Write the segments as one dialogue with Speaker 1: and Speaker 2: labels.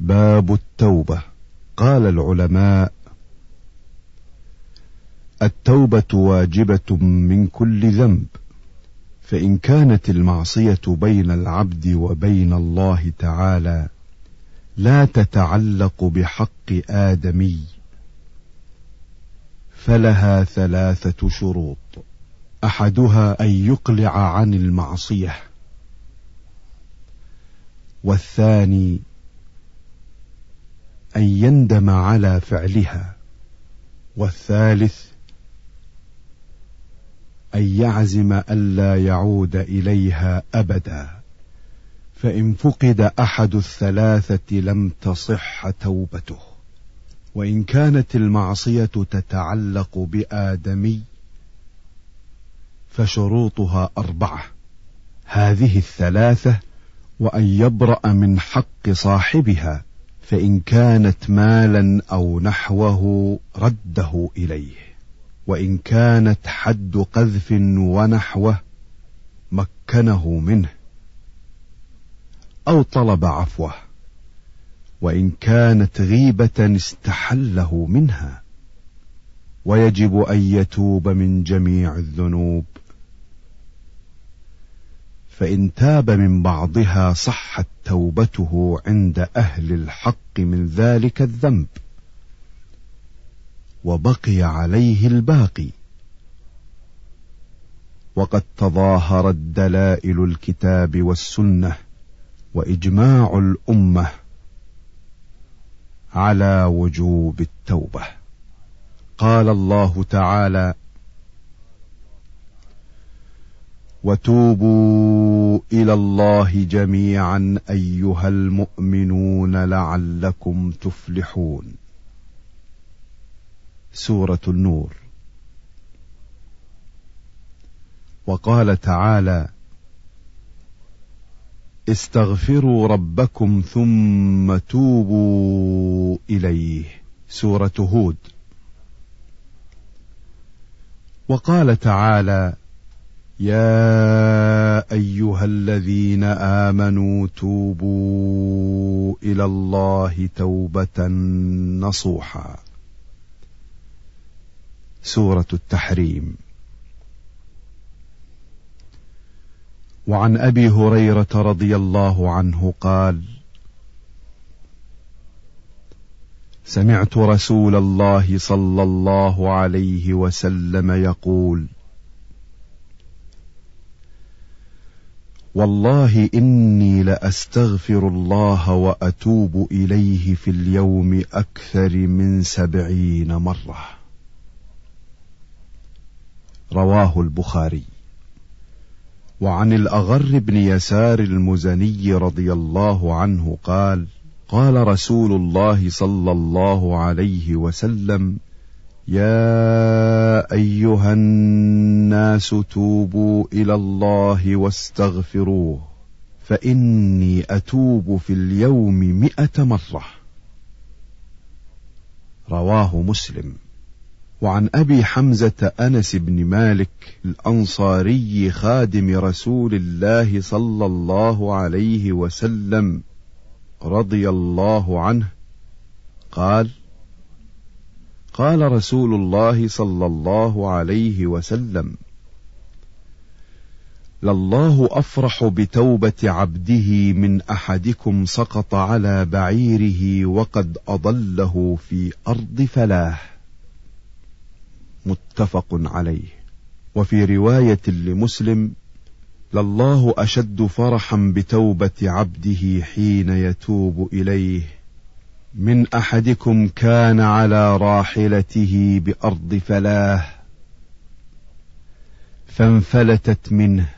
Speaker 1: باب التوبة. قال العلماء التوبة واجبة من كل ذنب فإن كانت المعصية بين العبد وبين الله تعالى لا تتعلق بحق آدمي فلها ثلاثة شروط. أحدها أن يقلع عن المعصية والثاني أن يندم على فعلها. والثالث أن يعزم ألا يعود إليها أبدا. فإن فقد أحد الثلاثة لم تصح توبته. وإن كانت المعصية تتعلق بآدمي فشروطها أربعة. هذه الثلاثة وأن يبرأ من حق صاحبها. فإن كانت مالا أو نحوه رده إليه وإن كانت حد قذف ونحوه مكنه منه أو طلب عفوه وإن كانت غيبة استحله منها ويجب أن يتوب من جميع الذنوب. فإن تاب من بعضها صحت توبته عند أهل الحق من ذلك الذنب. وبقي عليه الباقي. وقد تظاهرت دلائل الكتاب والسنة وإجماع الأمة على وجوب التوبة. قال الله تعالى وتوبوا إلى الله جميعا أيها المؤمنون لعلكم تفلحون. سورة النور. وقال تعالى استغفروا ربكم ثم توبوا إليه. سورة هود. وقال تعالى يا أيها الذين آمنوا توبوا إلى الله توبة نصوحا. سورة التحريم. وعن أبي هريرة رضي الله عنه قال سمعت رسول الله صلى الله عليه وسلم يقول والله إني لأستغفر الله وأتوب إليه في اليوم أكثر من سبعين مرة. رواه البخاري. وعن الأغر بن يسار المزني رضي الله عنه قال قال رسول الله صلى الله عليه وسلم يا أيها الناس توبوا إلى الله واستغفروه فإني أتوب في اليوم مائه مرة. رواه مسلم. وعن أبي حمزة أنس بن مالك الأنصاري خادم رسول الله صلى الله عليه وسلم رضي الله عنه قال قال رسول الله صلى الله عليه وسلم لله أفرح بتوبة عبده من أحدكم سقط على بعيره وقد أضله في أرض فلاه. متفق عليه. وفي رواية لمسلم لله أشد فرحا بتوبة عبده حين يتوب إليه. من أحدكم كان على راحلته بأرض فلاه فانفلتت منه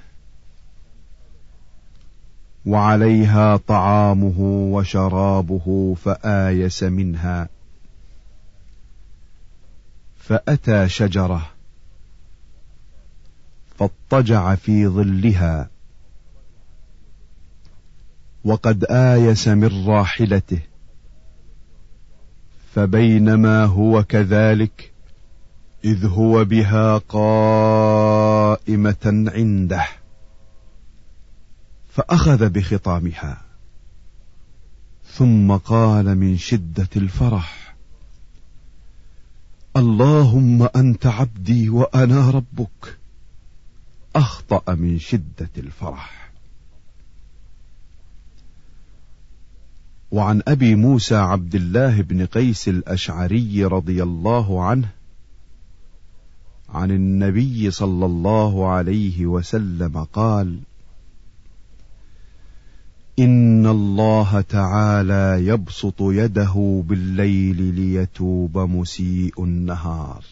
Speaker 1: وعليها طعامه وشرابه فآيس منها فأتى شجرة فاضطجع في ظلها وقد آيس من راحلته فبينما هو كذلك إذ هو بها قائمة عنده. فأخذ بخطامها. ثم قال من شدة الفرح اللهم أنت عبدي وأنا ربك. أخطأ من شدة الفرح. وعن أبي موسى عبد الله بن قيس الأشعري رضي الله عنه عن النبي صلى الله عليه وسلم قال إن الله تعالى يبسط يده بالليل ليتوب مسيء النهار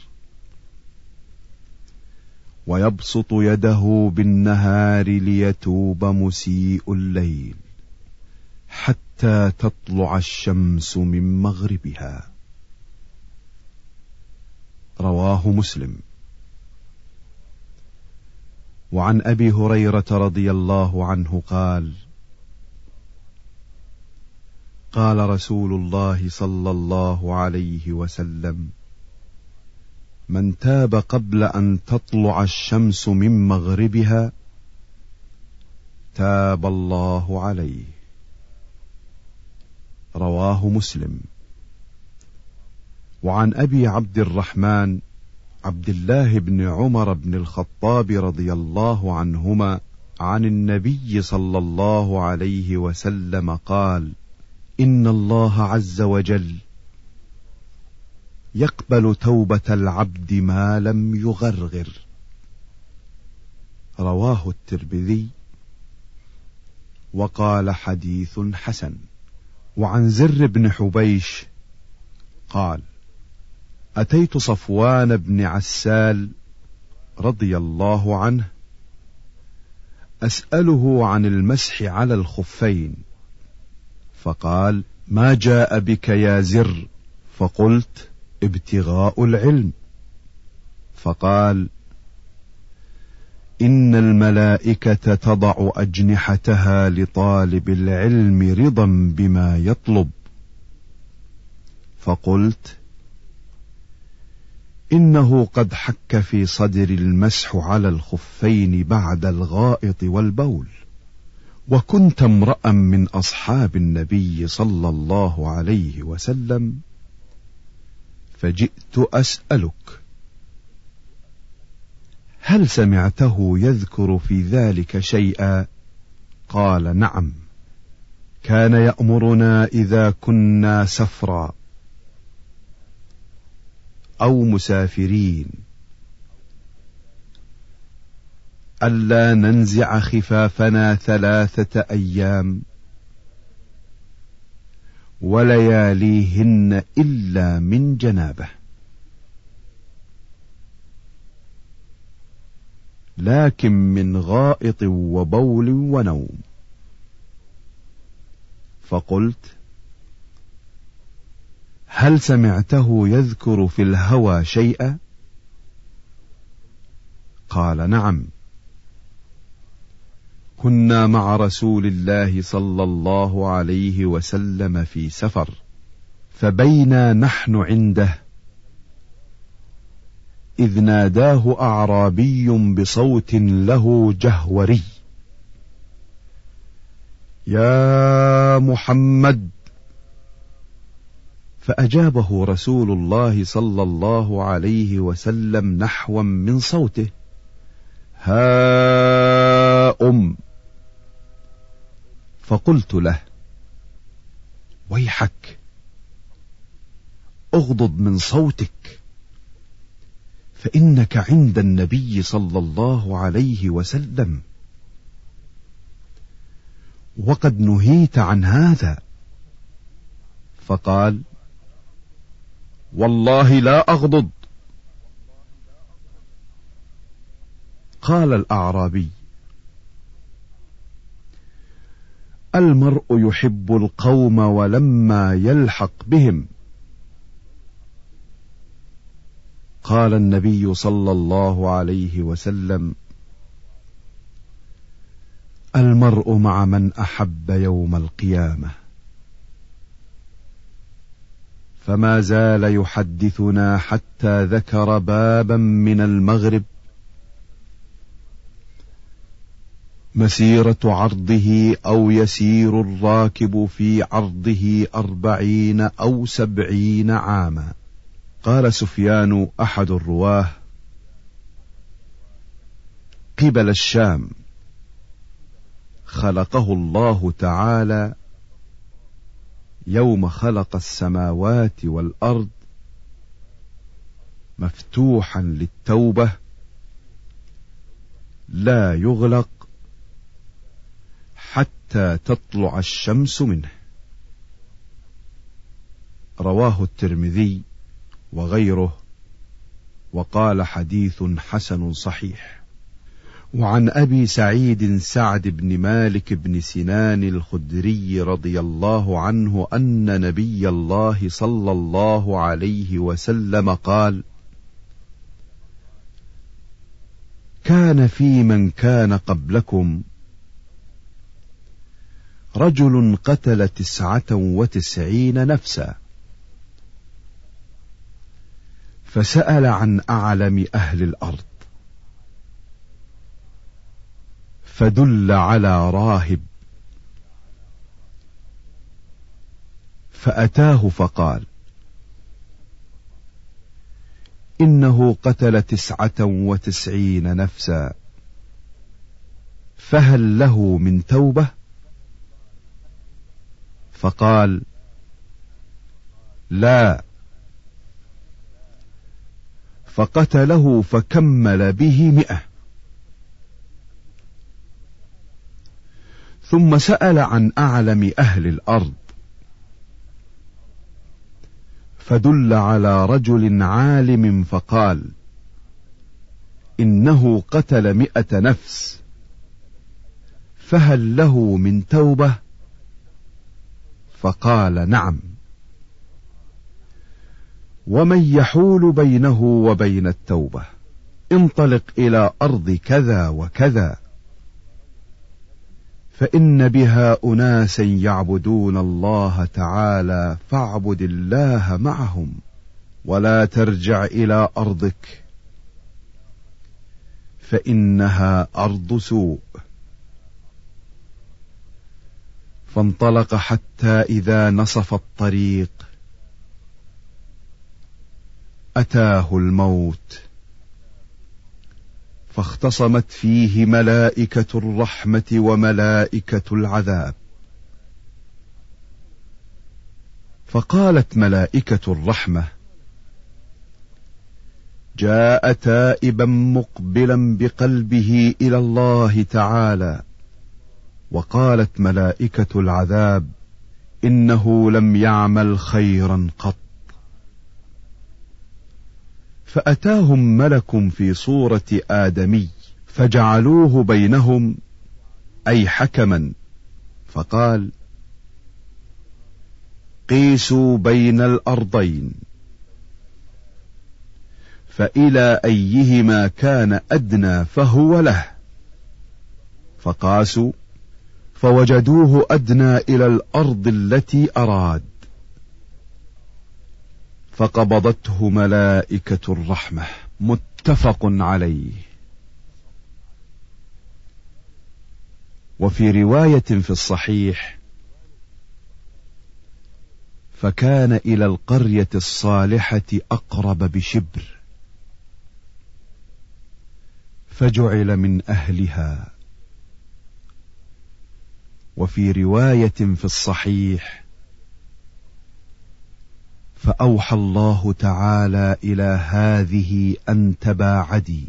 Speaker 1: ويبسط يده بالنهار ليتوب مسيء الليل. حتى تطلع الشمس من مغربها. رواه مسلم. وعن أبي هريرة رضي الله عنه قال قال رسول الله صلى الله عليه وسلم من تاب قبل أن تطلع الشمس من مغربها تاب الله عليه. رواه مسلم. وعن أبي عبد الرحمن عبد الله بن عمر بن الخطاب رضي الله عنهما عن النبي صلى الله عليه وسلم قال إن الله عز وجل يقبل توبة العبد ما لم يغرغر. رواه الترمذي وقال حديث حسن. وعن زر بن حبيش قال أتيت صفوان بن عسال رضي الله عنه أسأله عن المسح على الخفين فقال ما جاء بك يا زر؟ فقلت ابتغاء العلم. فقال إن الملائكة تضع أجنحتها لطالب العلم رضا بما يطلب. فقلت إنه قد حك في صدر المسح على الخفين بعد الغائط والبول وكنت امرأ من أصحاب النبي صلى الله عليه وسلم فجئت أسألك هل سمعته يذكر في ذلك شيئا؟ قال نعم. كان يأمرنا إذا كنا سفرا. أو مسافرين. ألا ننزع خفافنا ثلاثة أيام. ولياليهن إلا من جنابه. لكن من غائط وبول ونوم. فقلت هل سمعته يذكر في الهوى شيئا؟ قال نعم. كنا مع رسول الله صلى الله عليه وسلم في سفر فبينا نحن عنده إذ ناداه أعرابي بصوت له جهوري. يا محمد. فأجابه رسول الله صلى الله عليه وسلم نحوا من صوته. ها أم. فقلت له ويحك أغضض من صوتك. فإنك عند النبي صلى الله عليه وسلم. وقد نهيت عن هذا. فقال والله لا أغضض. قال الأعرابي المرء يحب القوم ولما يلحق بهم. قال النبي صلى الله عليه وسلم المرء مع من أحب يوم القيامة. فما زال يحدثنا حتى ذكر بابا من المغرب مسيرة عرضه أو يسير الراكب في عرضه أربعين أو سبعين عاما. قال سفيان أحد الرواة قبل الشام. خلقه الله تعالى يوم خلق السماوات والأرض مفتوحا للتوبة لا يغلق حتى تطلع الشمس منه. رواه الترمذي. وغيره وقال حديث حسن صحيح. وعن أبي سعيد سعد بن مالك بن سنان الخدري رضي الله عنه أن نبي الله صلى الله عليه وسلم قال كان في من كان قبلكم رجل قتل تسعة وتسعين نفسا فسأل عن أعلم أهل الأرض. فدل على راهب. فأتاه فقال إنه قتل تسعة وتسعين نفسا فهل له من توبة؟ فقال لا. فقتله فكمل به مئة. ثم سأل عن أعلم أهل الأرض. فدل على رجل عالم فقال إنه قتل مئة نفس فهل له من توبة؟ فقال نعم. ومن يحول بينه وبين التوبة انطلق إلى أرض كذا وكذا. فإن بها أناسا يعبدون الله تعالى فاعبد الله معهم ولا ترجع إلى أرضك. فإنها أرض سوء. فانطلق حتى إذا نصف الطريق أتاه الموت. فاختصمت فيه ملائكة الرحمة وملائكة العذاب. فقالت ملائكة الرحمة جاء تائبا مقبلا بقلبه إلى الله تعالى وقالت ملائكة العذاب إنه لم يعمل خيرا قط. فأتاهم ملك في صورة آدمي فجعلوه بينهم أي حكما. فقال قيسوا بين الأرضين فإلى أيهما كان أدنى فهو له. فقاسوا فوجدوه أدنى إلى الأرض التي أراد فقبضته ملائكة الرحمة. متفق عليه. وفي رواية في الصحيح فكان إلى القرية الصالحة أقرب بشبر فجعل من أهلها. وفي رواية في الصحيح فأوحى الله تعالى إلى هذه أن تباعدي.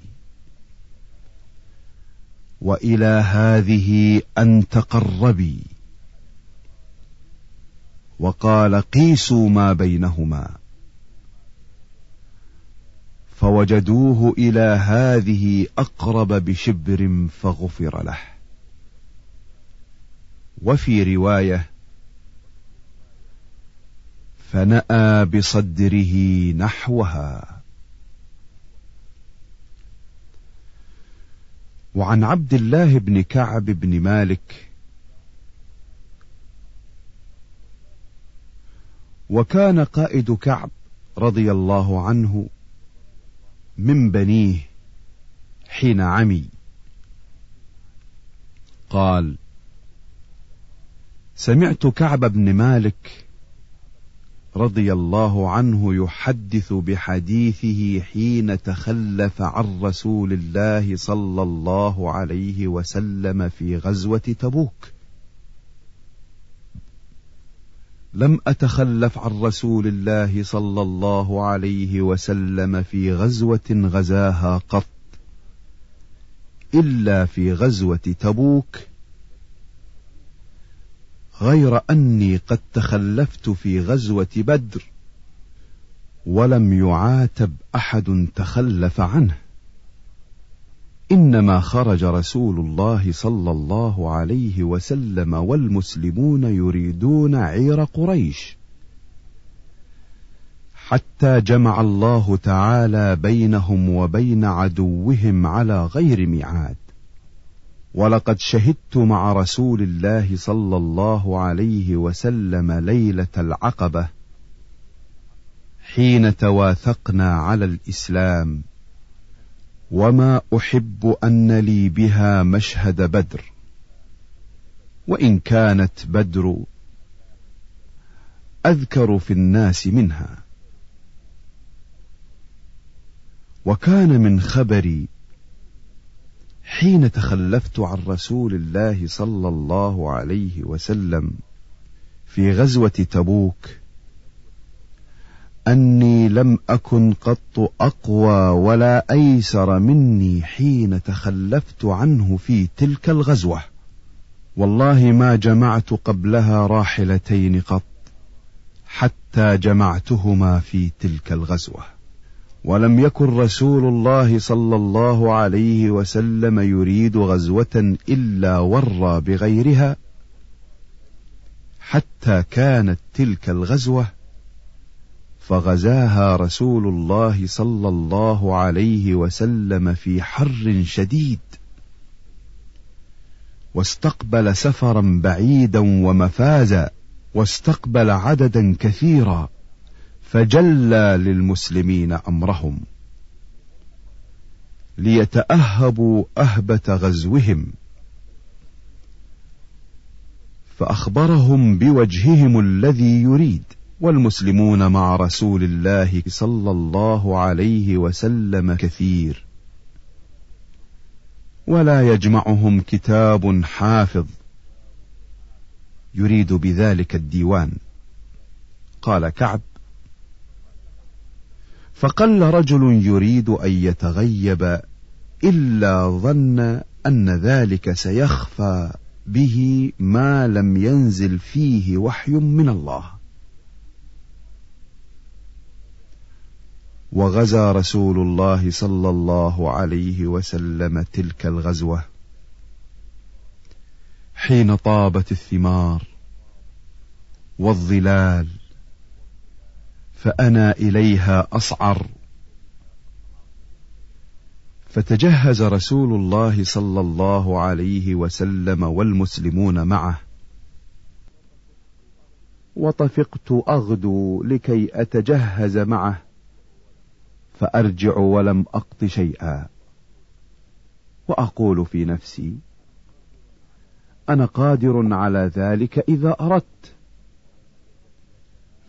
Speaker 1: وإلى هذه أن تقربي. وقال قيسوا ما بينهما. فوجدوه إلى هذه أقرب بشبر فغفر له. وفي رواية فنأى بصدره نحوها. وعن عبد الله بن كعب بن مالك وكان قائد كعب رضي الله عنه من بنيه حين عمي. قال سمعت كعب بن مالك رضي الله عنه يحدث بحديثه حين تخلف عن رسول الله صلى الله عليه وسلم في غزوة تبوك. لم أتخلف عن رسول الله صلى الله عليه وسلم في غزوة غزاها قط إلا في غزوة تبوك غير أني قد تخلفت في غزوة بدر ولم يعاتب أحد تخلف عنه. إنما خرج رسول الله صلى الله عليه وسلم والمسلمون يريدون عير قريش. حتى جمع الله تعالى بينهم وبين عدوهم على غير ميعاد. ولقد شهدت مع رسول الله صلى الله عليه وسلم ليلة العقبة حين تواثقنا على الإسلام. وما أحب أن لي بها مشهد بدر. وإن كانت بدر أذكر في الناس منها. وكان من خبري حين تخلفت عن رسول الله صلى الله عليه وسلم في غزوة تبوك أني لم أكن قط أقوى ولا أيسر مني حين تخلفت عنه في تلك الغزوة. والله ما جمعت قبلها راحلتين قط حتى جمعتهما في تلك الغزوة. ولم يكن رسول الله صلى الله عليه وسلم يريد غزوة إلا ورى بغيرها حتى كانت تلك الغزوة فغزاها رسول الله صلى الله عليه وسلم في حر شديد واستقبل سفرا بعيدا ومفازا واستقبل عددا كثيرا. فجلى للمسلمين أمرهم ليتأهبوا أهبة غزوهم فأخبرهم بوجههم الذي يريد والمسلمون مع رسول الله صلى الله عليه وسلم كثير. ولا يجمعهم كتاب حافظ يريد بذلك الديوان. قال كعب فقل رجل يريد أن يتغيب إلا ظن أن ذلك سيخفى به ما لم ينزل فيه وحي من الله. وغزا رسول الله صلى الله عليه وسلم تلك الغزوة. حين طابت الثمار والظلال فأنا إليها أصعر. فتجهز رسول الله صلى الله عليه وسلم والمسلمون معه. وطفقت أغدو لكي أتجهز معه فأرجع ولم اقض شيئا. وأقول في نفسي أنا قادر على ذلك إذا أردت.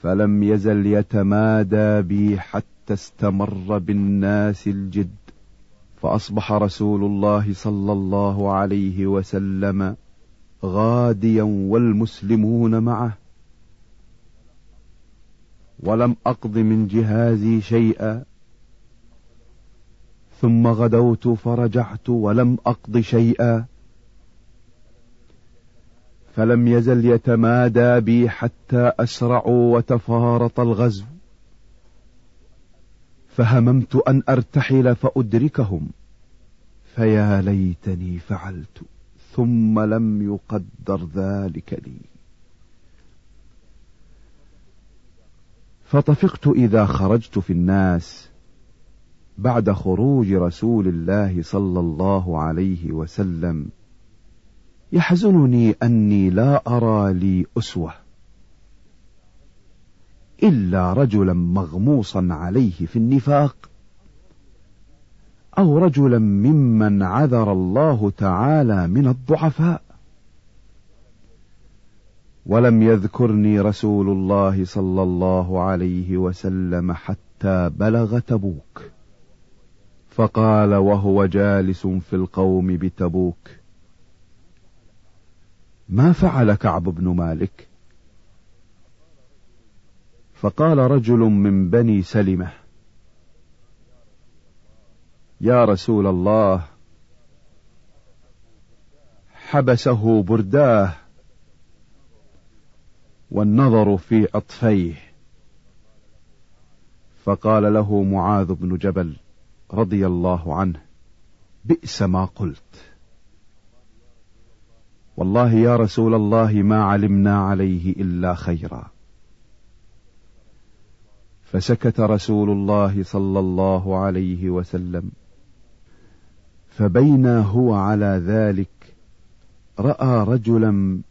Speaker 1: فلم يزل يتمادى بي حتى استمر بالناس الجد فأصبح رسول الله صلى الله عليه وسلم غاديا والمسلمون معه. ولم أقض من جهازي شيئا ثم غدوت فرجعت ولم أقض شيئا. فلم يزل يتمادى بي حتى أسرعوا وتفارط الغزو. فهممت أن أرتحل فأدركهم. فيا ليتني فعلت ثم لم يقدر ذلك لي. فطفقت إذا خرجت في الناس بعد خروج رسول الله صلى الله عليه وسلم. يحزنني أني لا أرى لي أسوة إلا رجلا مغموصا عليه في النفاق أو رجلا ممن عذر الله تعالى من الضعفاء. ولم يذكرني رسول الله صلى الله عليه وسلم حتى بلغ تبوك فقال وهو جالس في القوم بتبوك. ما فعل كعب بن مالك؟ فقال رجل من بني سلمة يا رسول الله حبسه برداه والنظر في عطفيه فقال له معاذ بن جبل رضي الله عنه بئس ما قلت. والله يا رسول الله ما علمنا عليه إلا خيرا. فسكت رسول الله صلى الله عليه وسلم. فبينا هو على ذلك رأى رجلا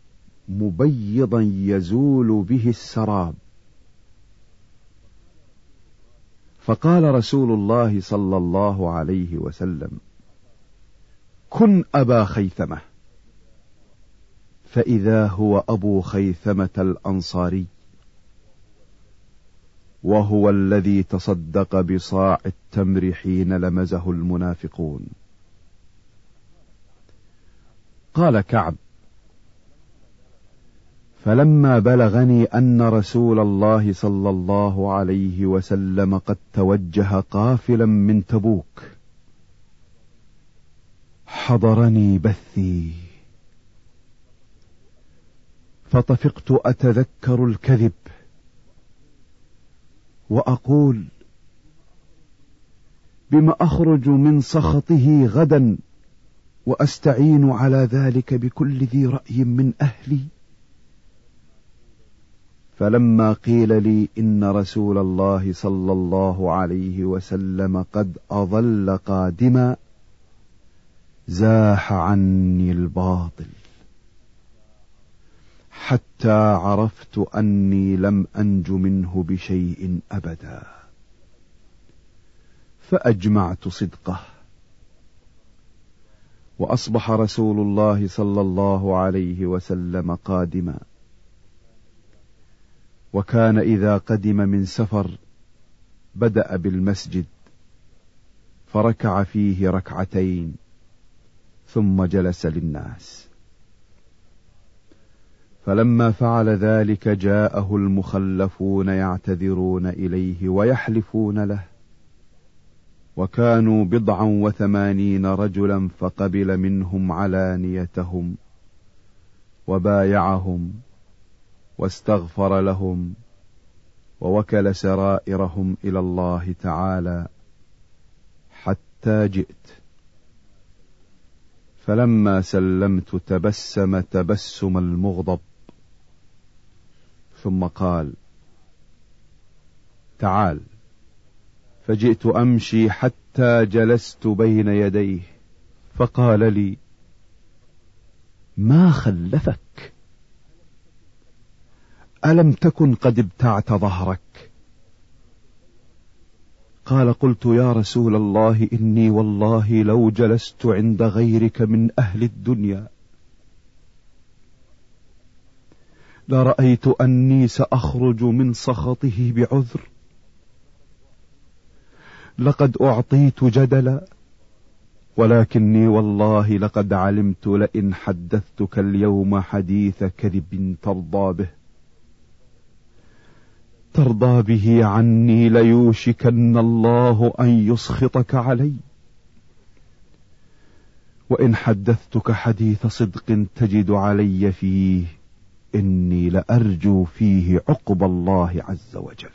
Speaker 1: مبيضا يزول به السراب. فقال رسول الله صلى الله عليه وسلم كن أبا خيثمة. فإذا هو أبو خيثمة الأنصاري وهو الذي تصدق بصاع التمر حين لمزه المنافقون. قال كعب فلما بلغني أن رسول الله صلى الله عليه وسلم قد توجه قافلا من تبوك حضرني بثي. فطفقت أتذكر الكذب وأقول بم أخرج من سخطه غدا وأستعين على ذلك بكل ذي رأي من أهلي. فلما قيل لي إن رسول الله صلى الله عليه وسلم قد اظل قادما زاح عني الباطل. حتى عرفت أني لم أنج منه بشيء أبدا. فأجمعت صدقه. وأصبح رسول الله صلى الله عليه وسلم قادما. وكان إذا قدم من سفر بدأ بالمسجد فركع فيه ركعتين ثم جلس للناس. فلما فعل ذلك جاءه المخلفون يعتذرون إليه ويحلفون له. وكانوا بضعا وثمانين رجلا فقبل منهم علانيتهم وبايعهم واستغفر لهم ووكل سرائرهم إلى الله تعالى حتى جئت. فلما سلمت تبسم تبسم المغضب ثم قال تعال. فجئت أمشي حتى جلست بين يديه. فقال لي ما خلفك؟ ألم تكن قد ابتعت ظهرك؟ قال قلت يا رسول الله إني والله لو جلست عند غيرك من أهل الدنيا لرأيت أني سأخرج من سخطه بعذر. لقد أعطيت جدلا ولكني والله لقد علمت لئن حدثتك اليوم حديث كذب ترضى به. ترضى به عني ليوشكن الله أن يسخطك علي. وإن حدثتك حديث صدق تجد علي فيه. إني لأرجو فيه عقب الله عز وجل.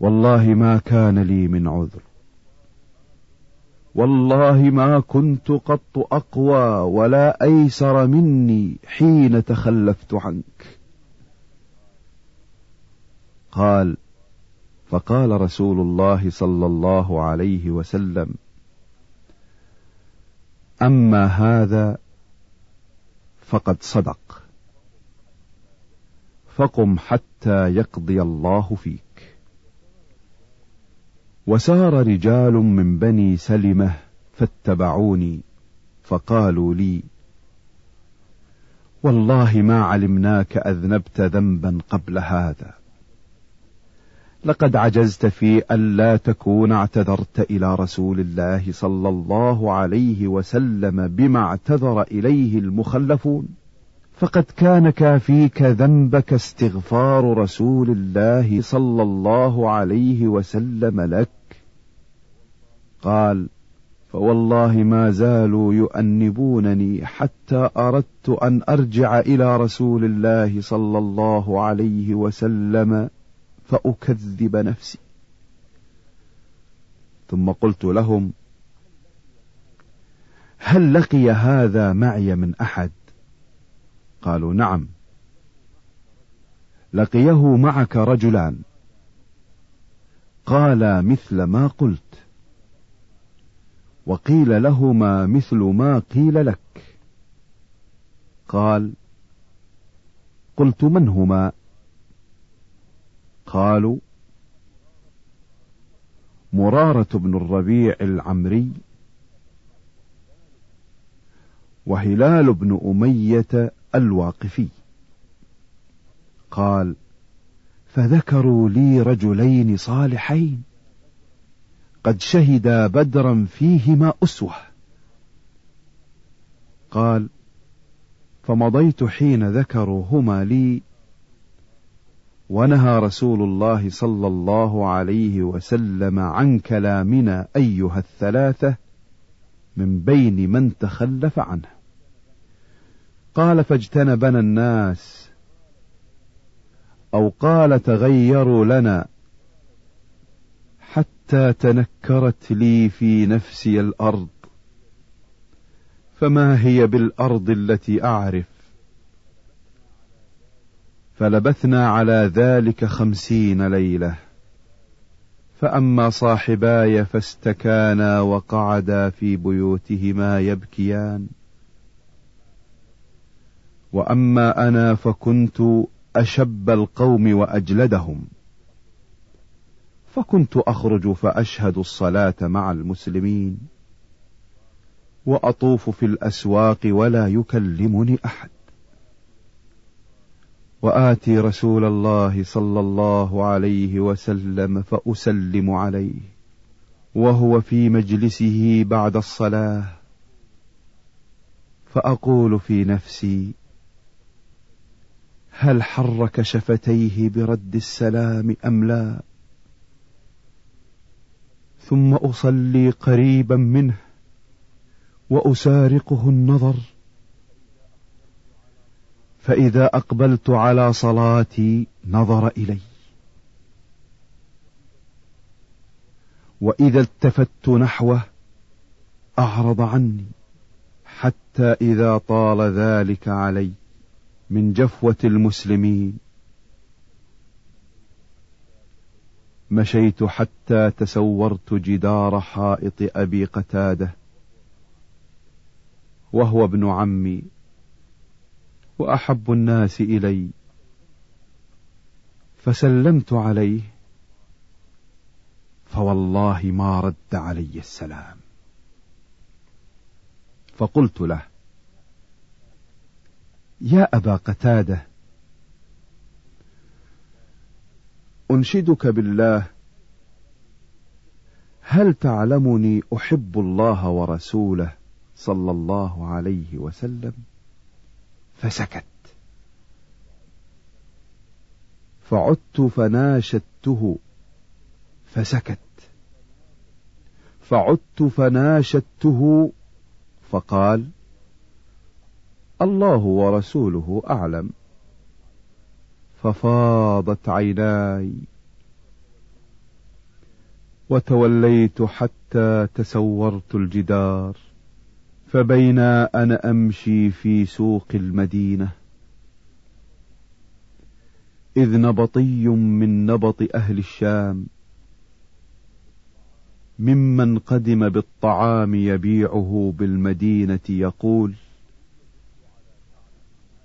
Speaker 1: والله ما كان لي من عذر. والله ما كنت قط أقوى ولا أيسر مني حين تخلفت عنك. قال فقال رسول الله صلى الله عليه وسلم أما هذا فقد صدق. فقم حتى يقضي الله فيك. وسار رجال من بني سلمة فاتبعوني فقالوا لي والله ما علمناك أذنبت ذنبا قبل هذا. لقد عجزت في ألا تكون اعتذرت إلى رسول الله صلى الله عليه وسلم بما اعتذر إليه المخلفون. فقد كان كافيك ذنبك استغفار رسول الله صلى الله عليه وسلم لك. قال فوالله ما زالوا يؤنبونني حتى أردت أن أرجع إلى رسول الله صلى الله عليه وسلم. فأكذب نفسي. ثم قلت لهم هل لقي هذا معي من أحد؟ قالوا نعم. لقيه معك رجلان. قالا مثل ما قلت. وقيل لهما مثل ما قيل لك. قال قلت من هما؟ قالوا مرارة بن الربيع العمري وهلال بن أمية الواقفي. قال فذكروا لي رجلين صالحين قد شهدا بدرا فيهما أسوة. قال فمضيت حين ذكروهما لي ونهى رسول الله صلى الله عليه وسلم عن كلامنا أيها الثلاثة من بين من تخلف عنه. قال فاجتنبنا الناس. أو قال تغيروا لنا. حتى تنكرت لي في نفسي الأرض. فما هي بالأرض التي أعرف؟ فلبثنا على ذلك خمسين ليلة. فأما صاحباي فاستكانا وقعدا في بيوتهما يبكيان. وأما أنا فكنت أشب القوم وأجلدهم. فكنت أخرج فأشهد الصلاة مع المسلمين. وأطوف في الأسواق ولا يكلمني أحد. وآتي رسول الله صلى الله عليه وسلم فأسلم عليه وهو في مجلسه بعد الصلاة. فأقول في نفسي هل حرك شفتيه برد السلام أم لا؟ ثم أصلي قريبا منه وأسارقه النظر فإذا أقبلت على صلاتي نظر إلي. وإذا التفت نحوه أعرض عني حتى إذا طال ذلك علي من جفوة المسلمين. مشيت حتى تسورت جدار حائط أبي قتادة وهو ابن عمي وأحب الناس إلي فسلمت عليه فوالله ما رد علي السلام. فقلت له يا أبا قتادة أنشدك بالله هل تعلمني أحب الله ورسوله صلى الله عليه وسلم؟ فسكت. فعدت فناشدته فسكت. فعدت فناشدته فقال الله ورسوله أعلم. ففاضت عيناي. وتوليت حتى تسورت الجدار. فبينا أنا أمشي في سوق المدينة. إذ نبطي من نبط أهل الشام. ممن قدم بالطعام يبيعه بالمدينة يقول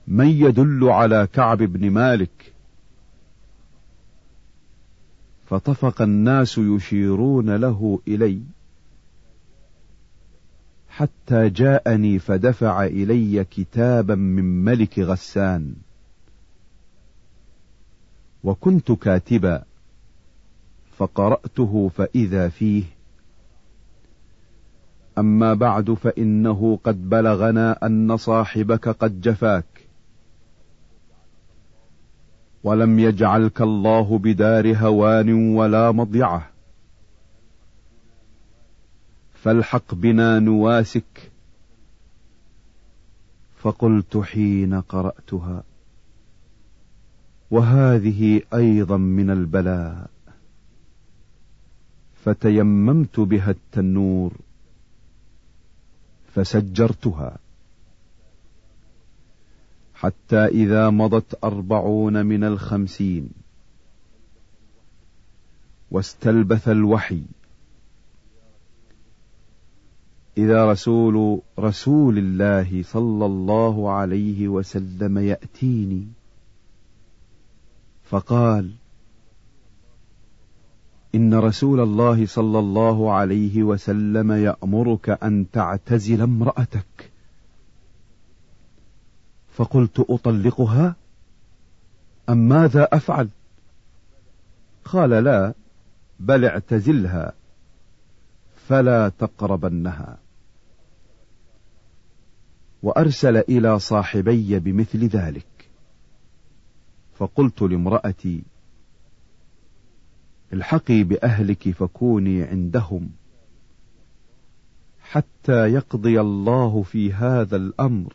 Speaker 1: من يدل على كعب بن مالك؟ فطفق الناس يشيرون له إلي. حتى جاءني فدفع إلي كتابا من ملك غسان. وكنت كاتبا فقرأته فإذا فيه. أما بعد فإنه قد بلغنا أن صاحبك قد جفاك. ولم يجعلك الله بدار هوان ولا مضيعة. فالحق بنا نواسك. فقلت حين قرأتها وهذه أيضا من البلاء. فتيممت بها التنور فسجرتها. حتى إذا مضت أربعون من الخمسين واستلبث الوحي إذا رسول رسول الله صلى الله عليه وسلم يأتيني فقال إن رسول الله صلى الله عليه وسلم يأمرك أن تعتزل امرأتك. فقلت أطلقها؟ أم ماذا أفعل؟ قال لا بل اعتزلها فلا تقربنها. وأرسل إلى صاحبي بمثل ذلك. فقلت لامرأتي الحقي بأهلك فكوني عندهم حتى يقضي الله في هذا الأمر.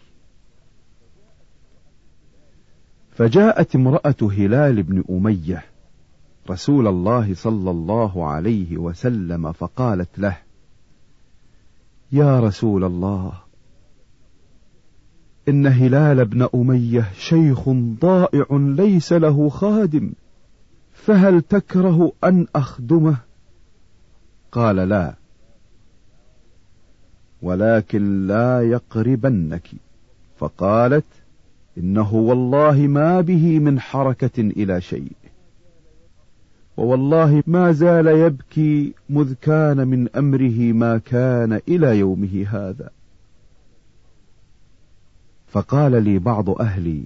Speaker 1: فجاءت امرأة هلال بن أمية رسول الله صلى الله عليه وسلم فقالت له يا رسول الله إن هلال بن أمية شيخ ضائع ليس له خادم فهل تكره أن أخدمه؟ قال لا ولكن لا يقربنك. فقالت إنه والله ما به من حركة إلى شيء ووالله ما زال يبكي مذ كان من أمره ما كان إلى يومه هذا. فقال لي بعض أهلي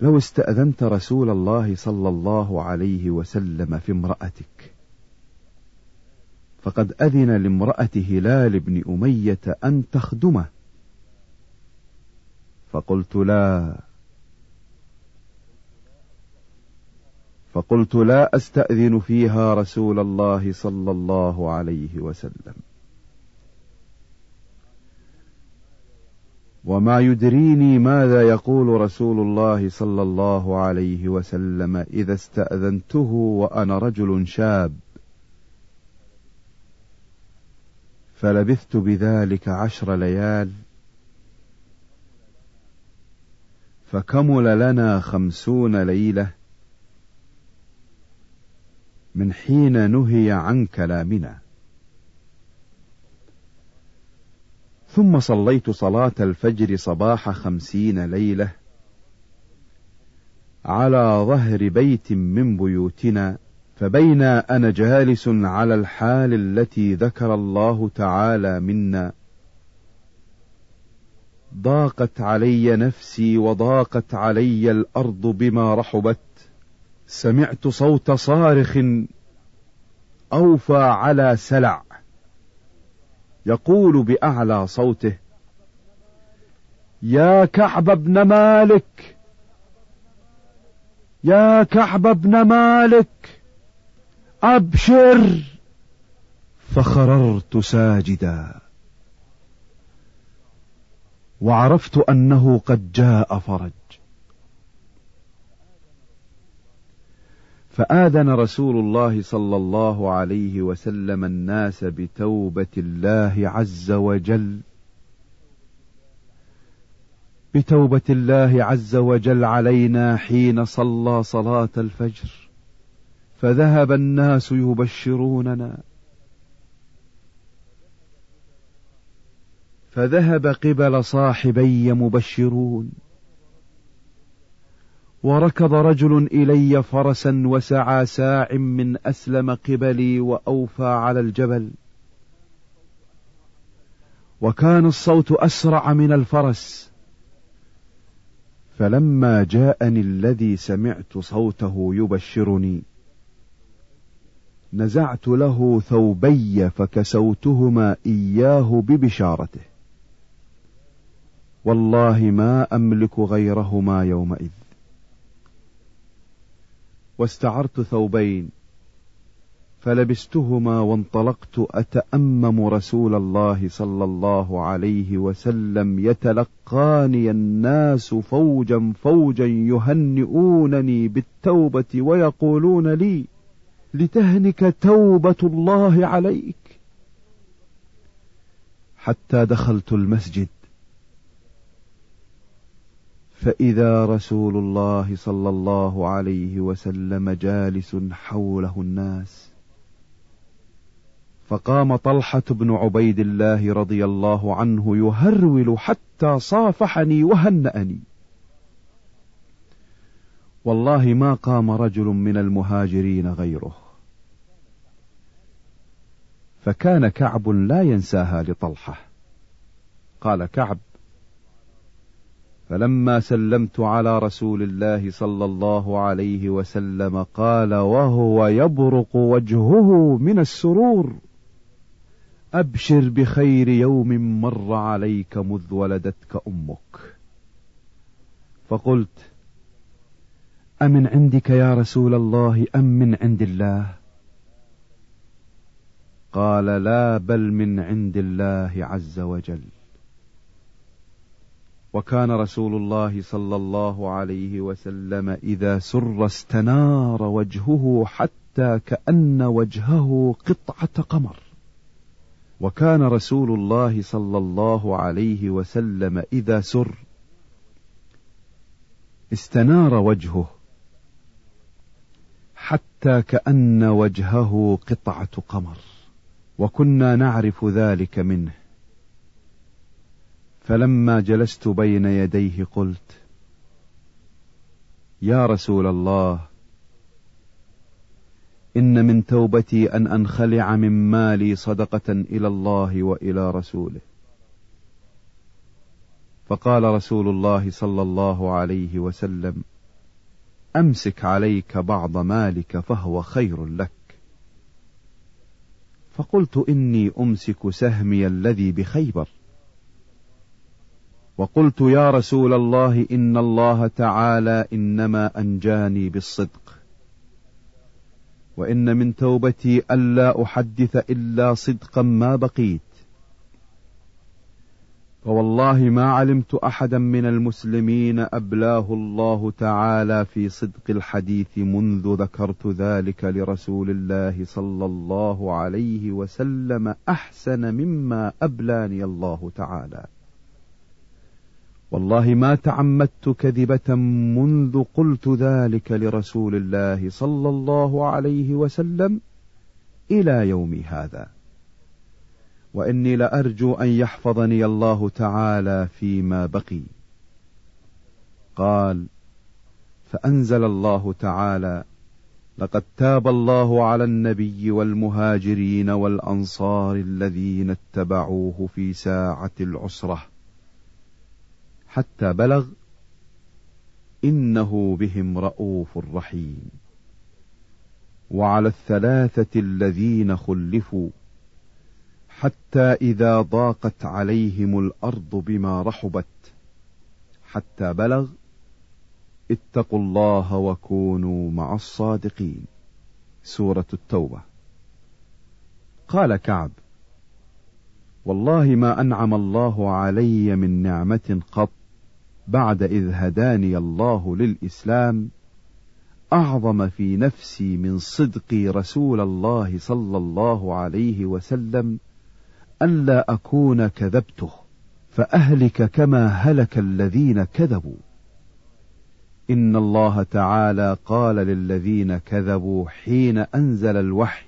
Speaker 1: لو استأذنت رسول الله صلى الله عليه وسلم في امرأتك فقد أذن لامرأة هلال بن أمية أن تخدمه. فقلت لا فقلت لا أستأذن فيها رسول الله صلى الله عليه وسلم. وما يدريني ماذا يقول رسول الله صلى الله عليه وسلم إذا استأذنته وأنا رجل شاب. فلبثت بذلك عشر ليال. فكمل لنا خمسون ليلة. من حين نهي عن كلامنا. ثم صليت صلاة الفجر صباح خمسين ليلة على ظهر بيت من بيوتنا فبينا أنا جالس على الحال التي ذكر الله تعالى منا. ضاقت علي نفسي وضاقت علي الأرض بما رحبت. سمعت صوت صارخ أوفى على سلع. يقول بأعلى صوته يا كعب بن مالك يا كعب بن مالك أبشر فخررت ساجدا. وعرفت أنه قد جاء فرج. فآذن رسول الله صلى الله عليه وسلم الناس بتوبة الله عز وجل. بتوبة الله عز وجل علينا حين صلى صلاة الفجر. فذهب الناس يبشروننا. فذهب قبل صاحبي مبشرون. وركض رجل إلي فرسا وسعى ساع من أسلم قبلي وأوفى على الجبل. وكان الصوت أسرع من الفرس. فلما جاءني الذي سمعت صوته يبشرني. نزعت له ثوبي فكسوتهما إياه ببشارته. والله ما أملك غيرهما يومئذ. واستعرت ثوبين فلبستهما وانطلقت أتأمم رسول الله صلى الله عليه وسلم يتلقاني الناس فوجا فوجا يهنئونني بالتوبة ويقولون لي لتهنك توبة الله عليك. حتى دخلت المسجد فإذا رسول الله صلى الله عليه وسلم جالس حوله الناس فقام طلحة بن عبيد الله رضي الله عنه يهرول حتى صافحني وهنأني. والله ما قام رجل من المهاجرين غيره. فكان كعب لا ينساها لطلحة. قال كعب فلما سلمت على رسول الله صلى الله عليه وسلم قال وهو يبرق وجهه من السرور أبشر بخير يوم مر عليك مذ ولدتك أمك. فقلت أمن عندك يا رسول الله أم من عند الله؟ قال لا بل من عند الله عز وجل. وكان رسول الله صلى الله عليه وسلم إذا سر استنار وجهه حتى كأن وجهه قطعة قمر. وكان رسول الله صلى الله عليه وسلم إذا سر استنار وجهه حتى كأن وجهه قطعة قمر. وكنا نعرف ذلك منه. فلما جلست بين يديه قلت يا رسول الله إن من توبتي أن أنخلع من مالي صدقة إلى الله وإلى رسوله. فقال رسول الله صلى الله عليه وسلم أمسك عليك بعض مالك فهو خير لك. فقلت إني أمسك سهمي الذي بخيبر. وقلت يا رسول الله إن الله تعالى إنما أنجاني بالصدق. وإن من توبتي ألا أحدث إلا صدقا ما بقيت. فوالله ما علمت أحدا من المسلمين أبلاه الله تعالى في صدق الحديث منذ ذكرت ذلك لرسول الله صلى الله عليه وسلم أحسن مما أبلاني الله تعالى. والله ما تعمدت كذبة منذ قلت ذلك لرسول الله صلى الله عليه وسلم إلى يومي هذا. وإني لأرجو أن يحفظني الله تعالى فيما بقي. قال فأنزل الله تعالى لقد تاب الله على النبي والمهاجرين والأنصار الذين اتبعوه في ساعة العسرة. حتى بلغ إنه بهم رءوف رحيم. وعلى الثلاثة الذين خلفوا حتى إذا ضاقت عليهم الأرض بما رحبت حتى بلغ اتقوا الله وكونوا مع الصادقين. سورة التوبة. قال كعب والله ما أنعم الله علي من نعمة قط بعد إذ هداني الله للإسلام أعظم في نفسي من صدقي رسول الله صلى الله عليه وسلم الا أكون كذبته فأهلك كما هلك الذين كذبوا. إن الله تعالى قال للذين كذبوا حين أنزل الوحي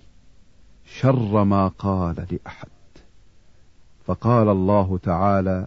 Speaker 1: شر ما قال لأحد. فقال الله تعالى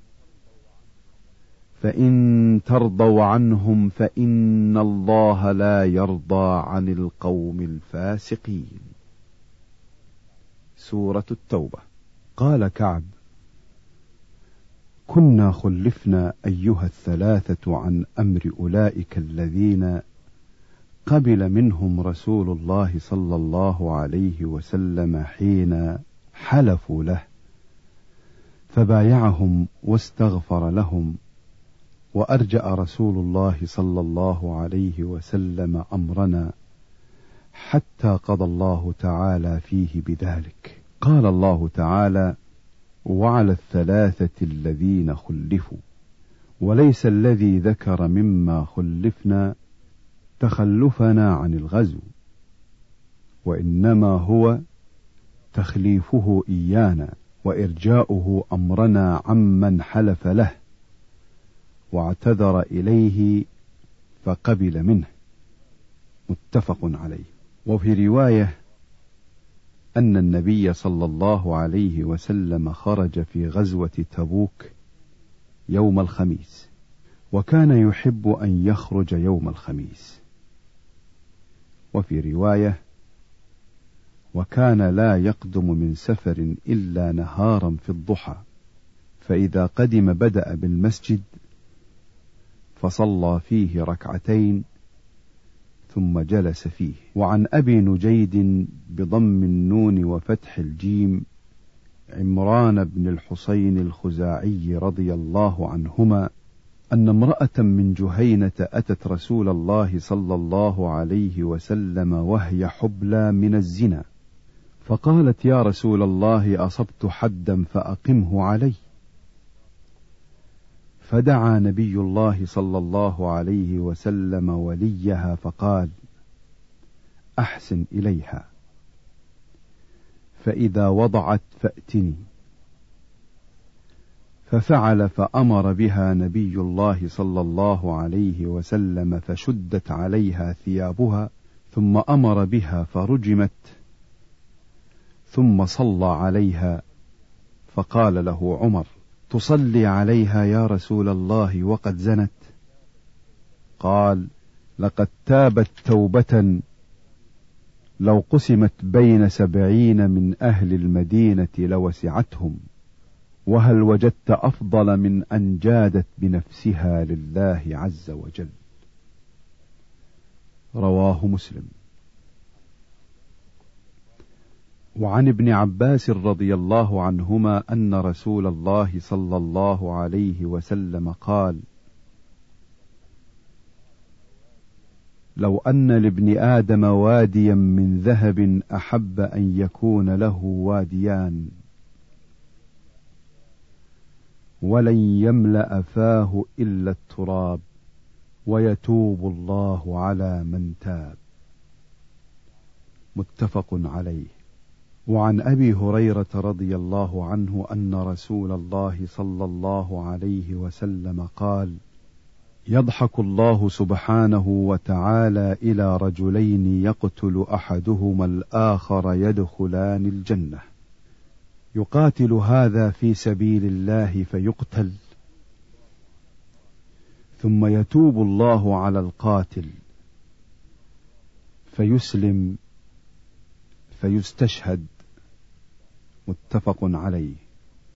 Speaker 1: فإن ترضوا عنهم فإن الله لا يرضى عن القوم الفاسقين. سورة التوبة. قال كعب كنا خلفنا أيها الثلاثة عن أمر أولئك الذين قبل منهم رسول الله صلى الله عليه وسلم حين حلفوا له فبايعهم واستغفر لهم وأرجأ رسول الله صلى الله عليه وسلم أمرنا حتى قضى الله تعالى فيه بذلك. قال الله تعالى وعلى الثلاثة الذين خلفوا وليس الذي ذكر مما خلفنا تخلفنا عن الغزو وإنما هو تخليفه إيانا وإرجاؤه أمرنا عمن حلف له. واعتذر إليه فقبل منه. متفق عليه. وفي رواية أن النبي صلى الله عليه وسلم خرج في غزوة تبوك يوم الخميس وكان يحب أن يخرج يوم الخميس. وفي رواية وكان لا يقدم من سفر إلا نهارا في الضحى فإذا قدم بدأ بالمسجد فصلى فيه ركعتين ثم جلس فيه. وعن أبي نجيد بضم النون وفتح الجيم عمران بن الحصين الخزاعي رضي الله عنهما أن امرأة من جهينة أتت رسول الله صلى الله عليه وسلم وهي حبلى من الزنا فقالت يا رسول الله أصبت حدا فأقمه علي. فدعا نبي الله صلى الله عليه وسلم وليها فقال أحسن إليها. فإذا وضعت فأتني. ففعل فأمر بها نبي الله صلى الله عليه وسلم فشدت عليها ثيابها ثم أمر بها فرجمت ثم صلى عليها فقال له عمر تصلي عليها يا رسول الله وقد زنت؟ قال لقد تابت توبة لو قسمت بين سبعين من أهل المدينة لوسعتهم وهل وجدت أفضل من أن جادت بنفسها لله عز وجل؟ رواه مسلم. وعن ابن عباس رضي الله عنهما أن رسول الله صلى الله عليه وسلم قال لو أن لابن آدم واديا من ذهب أحب أن يكون له واديان ولن يملأ فاه إلا التراب ويتوب الله على من تاب. متفق عليه. وعن أبي هريرة رضي الله عنه أن رسول الله صلى الله عليه وسلم قال يضحك الله سبحانه وتعالى إلى رجلين يقتل أحدهما الآخر يدخلان الجنة. يقاتل هذا في سبيل الله فيقتل. ثم يتوب الله على القاتل. فيسلم فيستشهد متفق عليه.